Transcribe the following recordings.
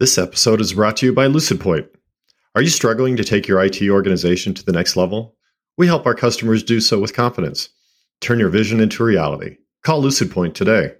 This episode is brought to you by LucidPoint. Are you struggling to take your IT organization to the next level? We help our customers do so with confidence. Turn your vision into reality. Call LucidPoint today.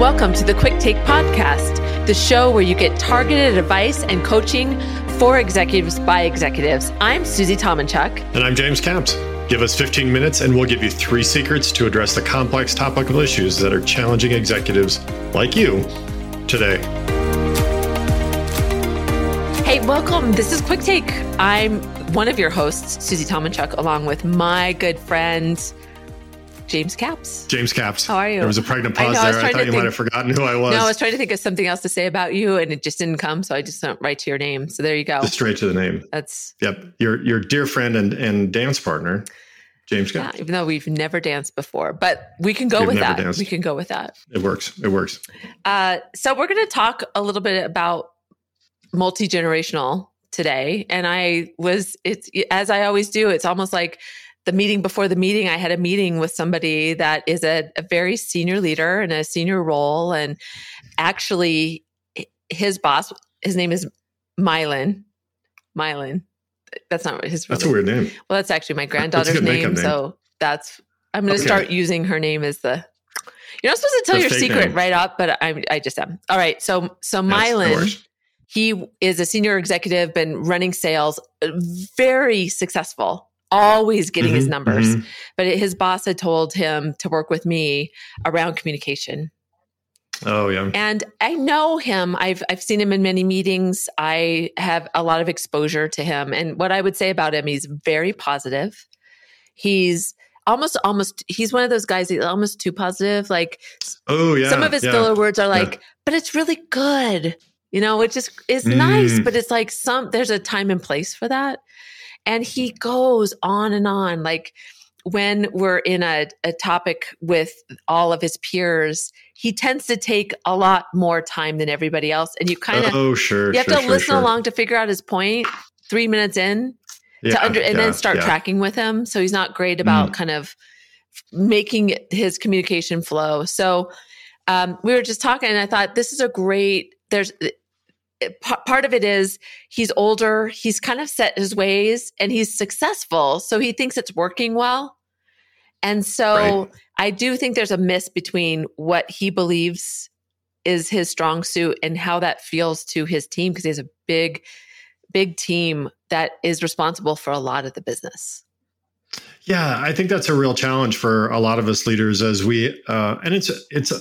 Welcome to the Quick Take Podcast, the show where you get targeted advice and coaching for executives by executives. I'm Susie Tomenchok. And I'm James Capps. Give us 15 minutes and we'll give you three secrets to address the complex topical issues that are challenging executives like you today. Hey, welcome. This is Quick Take. I'm one of your hosts, Susie Tomenchok, along with my good friend, James Capps. James Capps. How are you? There was a pregnant pause I know, there. I, thought you think, might have forgotten who I was. No, I was trying to think of something else to say about you, and it just didn't come. So I just went right to your name. So there you go. Just straight to the name. That's yep. Your your dear friend and and dance partner, James yeah, Capps. even though we've never danced before, but we can go We've with that. danced. We can go with that. It works. It works. Uh, so we're going to talk a little bit about multi generational today, and I was it's as I always do. It's almost like the meeting before the meeting. I had a meeting with somebody that is a, a very senior leader in a senior role, and actually, his boss, his name is Mylan. Mylan. That's not his. That's real a weird name. Well, that's actually my granddaughter's name, name. So that's I'm going to Okay. start using her name as the. You're not supposed to tell The your secret name. right up, but I I just am. All right, so so Yes, Mylan, works. he is a senior executive, been running sales, uh, very successful, always getting his Mhm, numbers. mhm. But his boss had told him to work with me around communication. Oh yeah. And I know him. I've I've seen him in many meetings. I have a lot of exposure to him. And what I would say about him, he's very positive. He's almost almost he's one of those guys he's almost too positive. Like Oh yeah. some of his yeah. filler words are Yeah. like, but it's really good. You know, it just is nice, Mm. but it's like some there's a time and place for that. And he goes on and on. Like when we're in a, a topic with all of his peers, he tends to take a lot more time than everybody else. And you kind of Oh sure. you have sure, to sure, listen sure. along to figure out his point three minutes in Yeah, to under and yeah, then start yeah. tracking with him. So he's not great about Mm. kind of making his communication flow. So um, we were just talking, and I thought this is a great. There's part of it is he's older, he's kind of set his ways, and he's successful, so he thinks it's working well. And so Right. I do think there's a miss between what he believes is his strong suit and how that feels to his team because he has a big, big team that is responsible for a lot of the business. Yeah, I think that's a real challenge for a lot of us leaders as we uh, and it's it's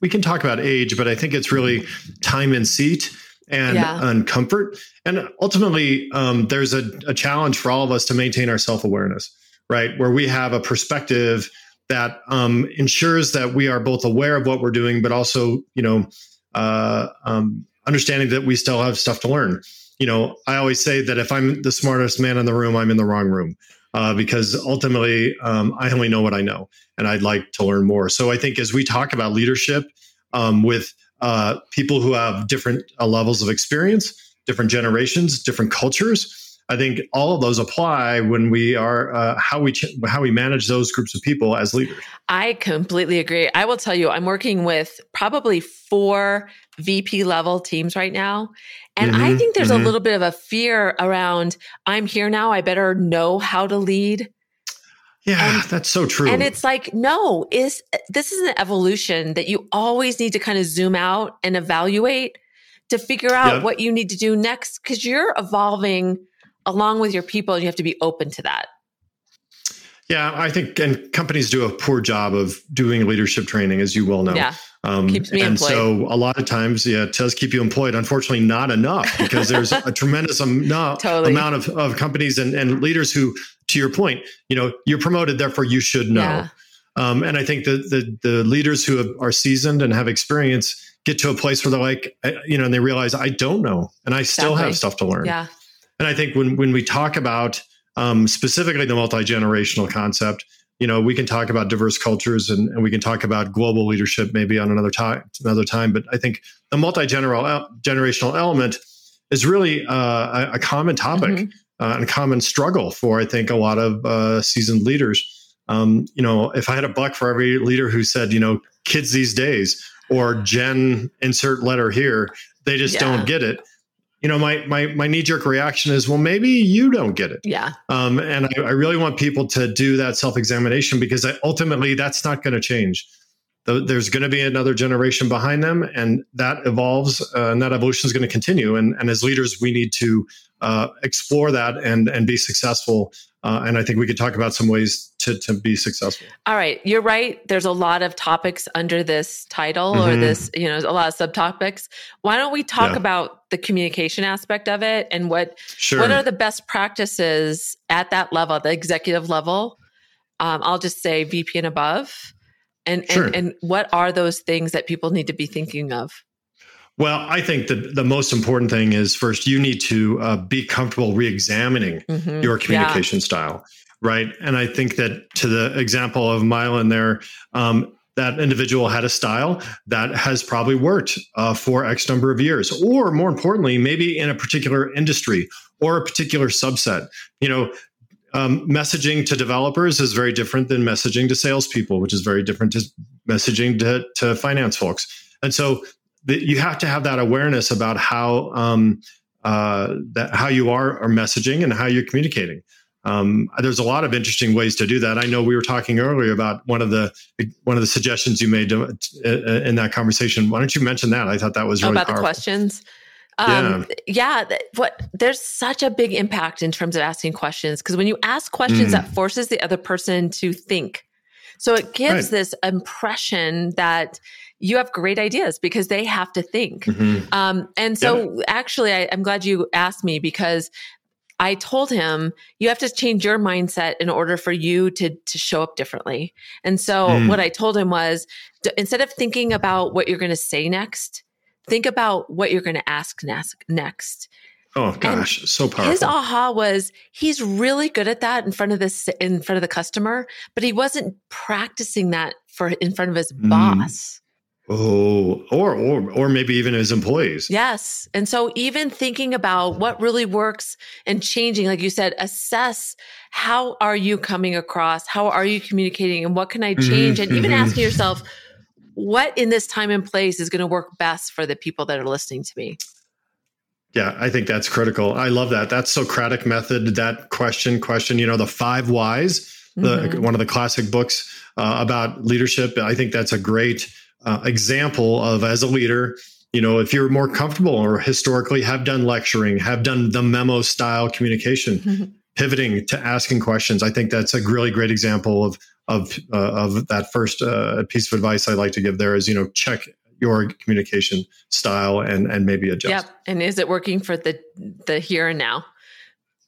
we can talk about age, but I think it's really time and seat and Yeah. and comfort. And ultimately, um, there's a, a challenge for all of us to maintain our self awareness, right? Where we have a perspective that um, ensures that we are both aware of what we're doing, but also, you know, uh, um, understanding that we still have stuff to learn. You know, I always say that if I'm the smartest man in the room, I'm in the wrong room uh, because ultimately um, I only know what I know and I'd like to learn more. So I think as we talk about leadership um, with uh, people who have different uh, levels of experience, different generations, different cultures, I think all of those apply when we are uh, how we ch- how we manage those groups of people as leaders. I completely agree. I will tell you, I'm working with probably four VP level teams right now. And I Mhm, think there's mhm. a little bit of a fear around I'm here now. I better know how to lead. Yeah, And- that's so true. And it's like, no, is this is an evolution that you always need to kind of zoom out and evaluate to figure out Yeah. what you need to do next because you're evolving along with your people and you have to be open to that. yeah, I think and companies do a poor job of doing leadership training, as you well know. Yeah. Um, Keeps me and employed. so a lot of times, yeah, it does keep you employed. Unfortunately, not enough because there's a tremendous am- Totally. amount of, of companies and, and leaders who, to your point, you know, you're promoted, therefore you should know. Yeah. Um, and I think that the, the leaders who have, are seasoned and have experience get to a place where they're like, I- you know, and they realize I don't know and I still Exactly. have stuff to learn. Yeah. And I think when when we talk about um, specifically the multi generational concept, you know, we can talk about diverse cultures and, and we can talk about global leadership maybe on another time. Another time, but I think the multi generational element is really uh, a, common topic Mhm. uh, and a common struggle for I think a lot of uh, seasoned leaders um, you know, if I had a buck for every leader who said, you know, kids these days or Gen insert letter here, they just yeah. don't get it. You know, my my my knee jerk reaction is, well, maybe you don't get it. Yeah. Um, and I, I really want people to do that self examination because I, ultimately that's not going to change there's going to be another generation behind them and that evolves uh, and that evolution is going to continue. And, and as leaders we need to uh, explore that and and be successful. Uh, and i think we could talk about some ways to, to be successful. All right. You're right. There's a lot of topics under this title mm-hmm. or this you know a lot of subtopics. Why don't we talk yeah. about the communication aspect of it and what sure. what are the best practices at that level the executive level? Um, i'll just say vp and above and, sure. and and what are those things that people need to be thinking of? Well, I think that the most important thing is first you need to uh, be comfortable re-examining mm-hmm. your communication yeah. style, right? And I think that to the example of Mylan there, um, that individual had a style that has probably worked uh, for X number of years, or more importantly, maybe in a particular industry or a particular subset. You know, um, messaging to developers is very different than messaging to salespeople, which is very different to messaging to, to finance folks. And so the, you have to have that awareness about how um, uh, that how you are, are messaging and how you're communicating. Um, there's a lot of interesting ways to do that. I know we were talking earlier about one of the one of the suggestions you made to, uh, in that conversation. Why don't you mention that? I thought that was really about powerful. the questions. Um, yeah. yeah. What there's such a big impact in terms of asking questions because when you ask questions, mm. that forces the other person to think. So it gives right. this impression that you have great ideas because they have to think. Mm-hmm. Um, and so, yeah. actually, I, I'm glad you asked me because I told him you have to change your mindset in order for you to to show up differently. And so mm. what I told him was instead of thinking about what you're going to say next, think about what you're going to ask next. Oh gosh, and so powerful. His aha was he's really good at that in front of this in front of the customer, but he wasn't practicing that for in front of his mm. boss. Oh, or or or maybe even his employees. Yes. And so even thinking about what really works and changing like you said, assess how are you coming across? How are you communicating and what can I mm-hmm, change? Mm-hmm, and even mm-hmm. asking yourself, what in this time and place is going to work best for the people that are listening to me? Yeah, I think that's critical. I love that. That Socratic method, that question, question, you know, the five whys, mm-hmm. the, one of the classic books uh, about leadership. I think that's a great uh, example of as a leader, you know, if you're more comfortable or historically have done lecturing, have done the memo style communication, mm-hmm. pivoting to asking questions, I think that's a really great example of of uh, of that first uh, piece of advice I'd like to give there is you know check your communication style and and maybe adjust. Yep. And is it working for the the here and now?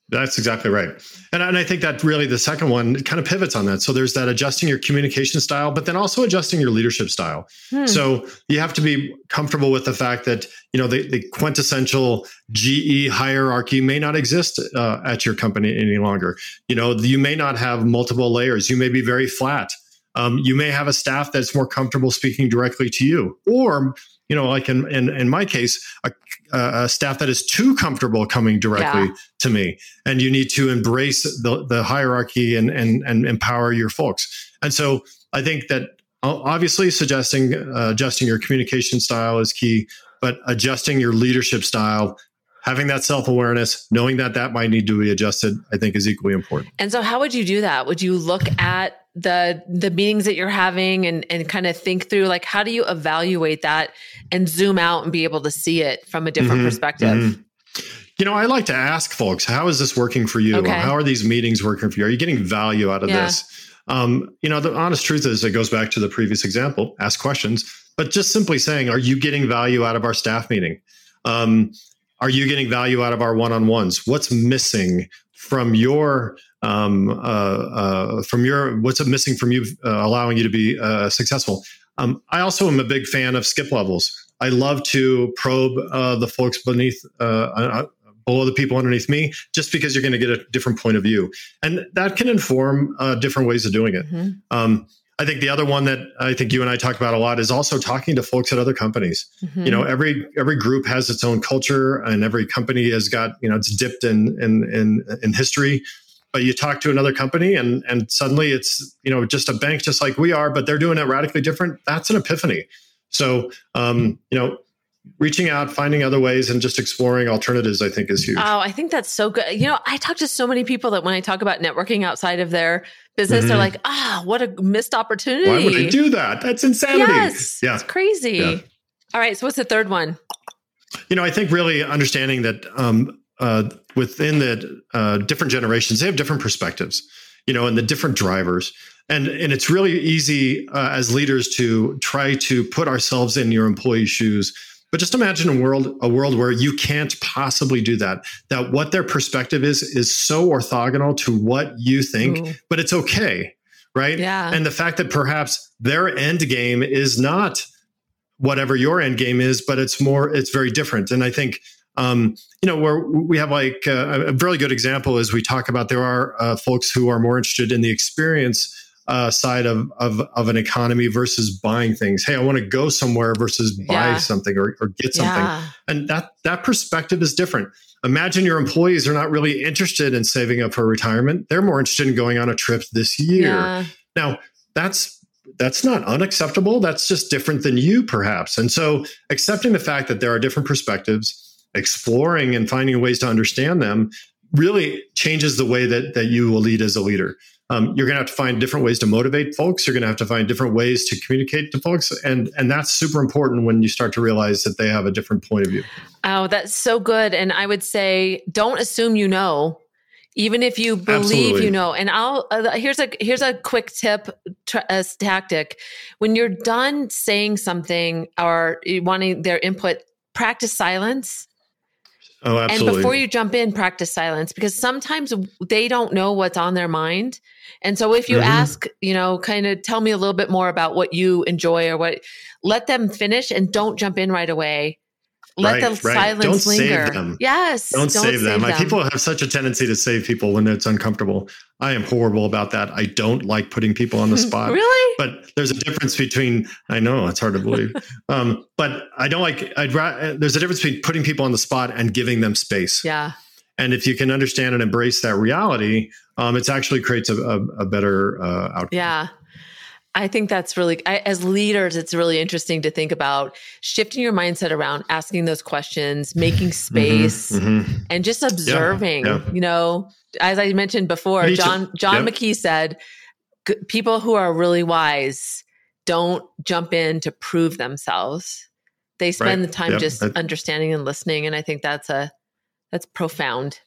That's exactly right. And, and I think that really the second one kind of pivots on that. So there's that adjusting your communication style, but then also adjusting your leadership style. Hmm. So you have to be comfortable with the fact that, you know, the, the quintessential GE hierarchy may not exist uh, at your company any longer. You know, you may not have multiple layers. You may be very flat. Um, you may have a staff that's more comfortable speaking directly to you, or you know, like in in, in my case, a, a staff that is too comfortable coming directly yeah. to me, and you need to embrace the the hierarchy and and and empower your folks. And so I think that obviously suggesting uh, adjusting your communication style is key, but adjusting your leadership style having that self awareness, knowing that that might need to be adjusted, I think is equally important. And so, how would you do that? Would you look at the the meetings that you're having and and kind of think through like how do you evaluate that and zoom out and be able to see it from a different mm-hmm, perspective? Mm-hmm. you know i like to ask folks how is this working for you? Okay. how are these meetings working for you? Are you getting value out of yeah. this? Um, you know the honest truth is it goes back to the previous example ask questions but just simply saying are you getting value out of our staff meeting? Um, are you getting value out of our one-on-ones? What's missing from your um, uh, uh, from your what's missing from you uh, allowing you to be uh, successful um, i also am a big fan of skip levels i love to probe uh, the folks beneath uh, below the people underneath me just because you're going to get a different point of view and that can inform different ways of doing it mm-hmm. um, I think the other one that I think you and I talk about a lot is also talking to folks at other companies. Mm-hmm. You know, every every group has its own culture, and every company has got you know it's dipped in in in, in history. But you talk to another company and and suddenly it's you know just a bank just like we are but they're doing it radically different that's an epiphany. So um, you know reaching out finding other ways and just exploring alternatives i think is huge. Oh i think that's so good. You know i talk to so many people that when i talk about networking outside of their business mm-hmm. they're like ah what a missed opportunity. Why would i do that? That's insanity. Yes yeah. it's crazy. Yeah. all right so what's the third one? You know i think really understanding that um, uh, within the uh, different generations, they have different perspectives, you know, and the different drivers. And, and it's really easy uh, as leaders to try to put ourselves in your employee's shoes. But just imagine a world a world where you can't possibly do that. That what their perspective is is so orthogonal to what you think, Ooh. but it's okay, right? Yeah. And the fact that perhaps their end game is not whatever your end game is, but it's more it's very different. And I think um, you know, where we have like uh, a really good example is we talk about there are uh, folks who are more interested in the experience uh, side of, of, of an economy versus buying things. Hey, I want to go somewhere versus buy yeah. something or, or get something, yeah. and that that perspective is different. Imagine your employees are not really interested in saving up for retirement; they're more interested in going on a trip this year. Yeah. Now, that's that's not unacceptable. That's just different than you, perhaps. And so, accepting the fact that there are different perspectives exploring and finding ways to understand them really changes the way that that you will lead as a leader. Um, you're going to have to find different ways to motivate folks. You're going to have to find different ways to communicate to folks, and and that's super important when you start to realize that they have a different point of view. Oh, that's so good. And I would say, don't assume you know, even if you believe Absolutely. you know. And I'll uh, here's a here's a quick tip, a tactic. When you're done saying something or wanting their input, practice silence Oh, absolutely. And before you jump in, practice silence because sometimes they don't know what's on their mind. And so if you mm-hmm. ask, you know, kind of tell me a little bit more about what you enjoy or what, let them finish and don't jump in right away let right, the right. silence don't linger. Save them. Yes. Don't, don't save, save them. them. Like people have such a tendency to save people when it's uncomfortable. I am horrible about that. I don't like putting people on the spot. really? But there's a difference between. I know it's hard to believe, um, but I don't like. I'd rather. There's a difference between putting people on the spot and giving them space. Yeah. And if you can understand and embrace that reality, um, it actually creates a, a, a better uh, outcome. Yeah. I think that's really, I, as leaders, it's really interesting to think about shifting your mindset around asking those questions, making mm-hmm, space, mm-hmm, mm-hmm. and just observing. Yeah, yeah. You know, as I mentioned before, John John. McKee said, people who are really wise don't jump in to prove themselves. They spend right. the time just understanding and listening, and I think that's a that's profound.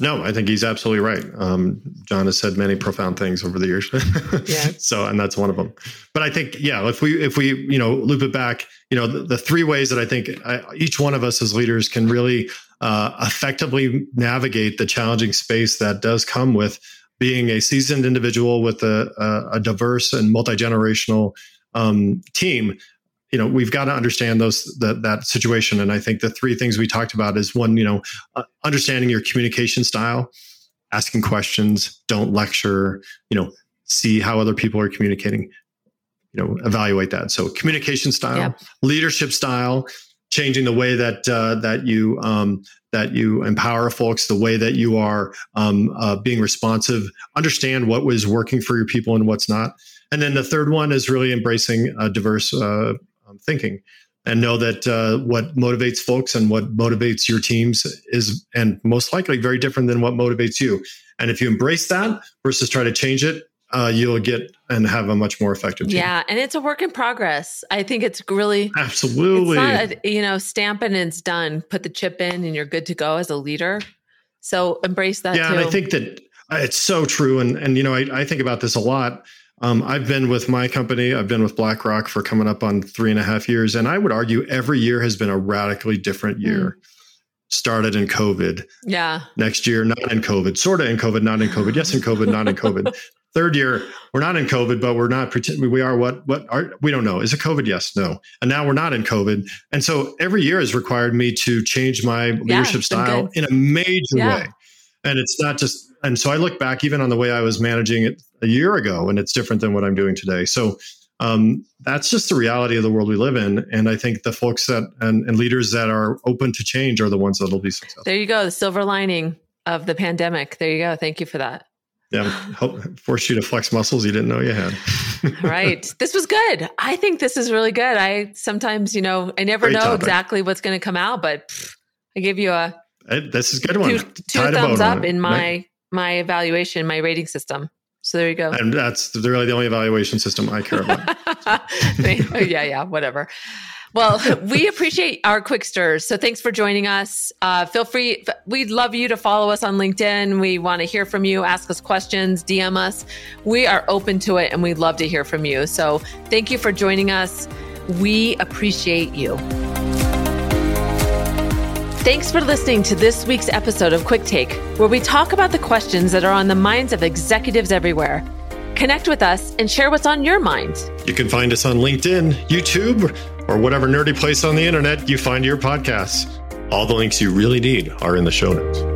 No, I think he's absolutely right. Um, John has said many profound things over the years. yeah. So, and that's one of them. But I think, yeah, if we if we you know loop it back, you know, the, the three ways that I think I, each one of us as leaders can really uh, effectively navigate the challenging space that does come with being a seasoned individual with a, a, a diverse and multi generational um, team you know we've got to understand those that that situation. And i think the three things we talked about is one you know uh, understanding your communication style asking questions don't lecture you know see how other people are communicating you know evaluate that. So communication style yep. leadership style changing the way that uh, that you um, that you empower folks the way that you are um, uh, being responsive understand what was working for your people and what's not. And then the third one is really embracing a diverse thinking and know that uh, what motivates folks and what motivates your teams is and most likely very different than what motivates you and if you embrace that versus try to change it uh, you'll get and have a much more effective team. Yeah, and it's a work in progress. I think it's really absolutely. It's not a, you know, stamp and it's done. Put the chip in, and you're good to go as a leader. So embrace that. Yeah, too. and I think that uh, it's so true. And and you know, I, I think about this a lot. Um, I've been with my company, I've been with BlackRock for coming up on three and a half years. And I would argue every year has been a radically different year. Mm. Started in COVID. Yeah. Next year, not in COVID, sort of in COVID, not in COVID. Yes, in COVID, not in COVID. Third year, we're not in COVID, but we're not pretending we are what, what are, we don't know. Is it COVID? Yes, no. And now we're not in COVID. And so every year has required me to change my yeah, leadership style in a major yeah. way. And it's not just, and so I look back even on the way I was managing it a year ago, and it's different than what I'm doing today. So um, that's just the reality of the world we live in. And I think the folks that and, and leaders that are open to change are the ones that will be successful. There you go, the silver lining. of the pandemic. There you go. Thank you for that. Yeah, help force you to flex muscles you didn't know you had. right. This was good. I think this is really good. I sometimes, you know, I never Great know topic. exactly what's going to come out, but pff, I give you a. this is good one. Two, two thumbs up in my right? my evaluation, my rating system. So there you go. And that's really the only evaluation system I care about. yeah, yeah, whatever. Well, we appreciate our quick stirs. So thanks for joining us. Uh, feel free. We'd love you to follow us on LinkedIn. We want to hear from you, ask us questions, DM us. We are open to it and we'd love to hear from you. So thank you for joining us. We appreciate you. Thanks for listening to this week's episode of Quick Take, where we talk about the questions that are on the minds of executives everywhere. Connect with us and share what's on your mind. You can find us on LinkedIn, YouTube, or whatever nerdy place on the internet you find your podcasts. All the links you really need are in the show notes.